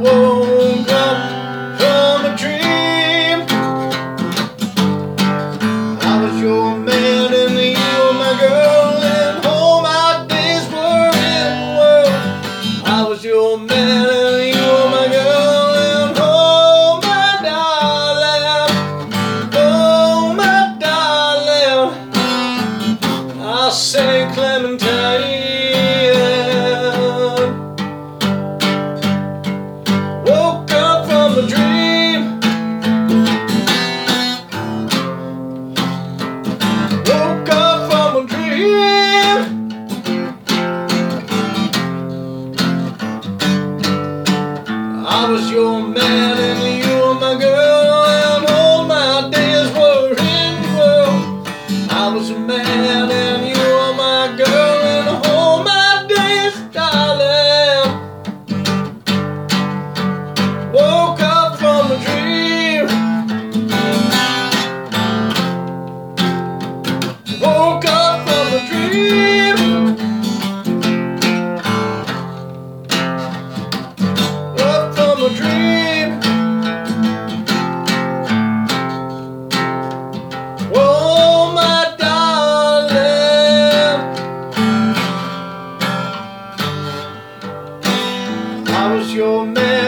woke up from a dream. I was your man and you were my girl, and my days were in world. I was your man and you were my girl, and oh my darling, oh my darling. I Clementine. I was your man and you were my girl, and all my days were in the world. I was a man and you your man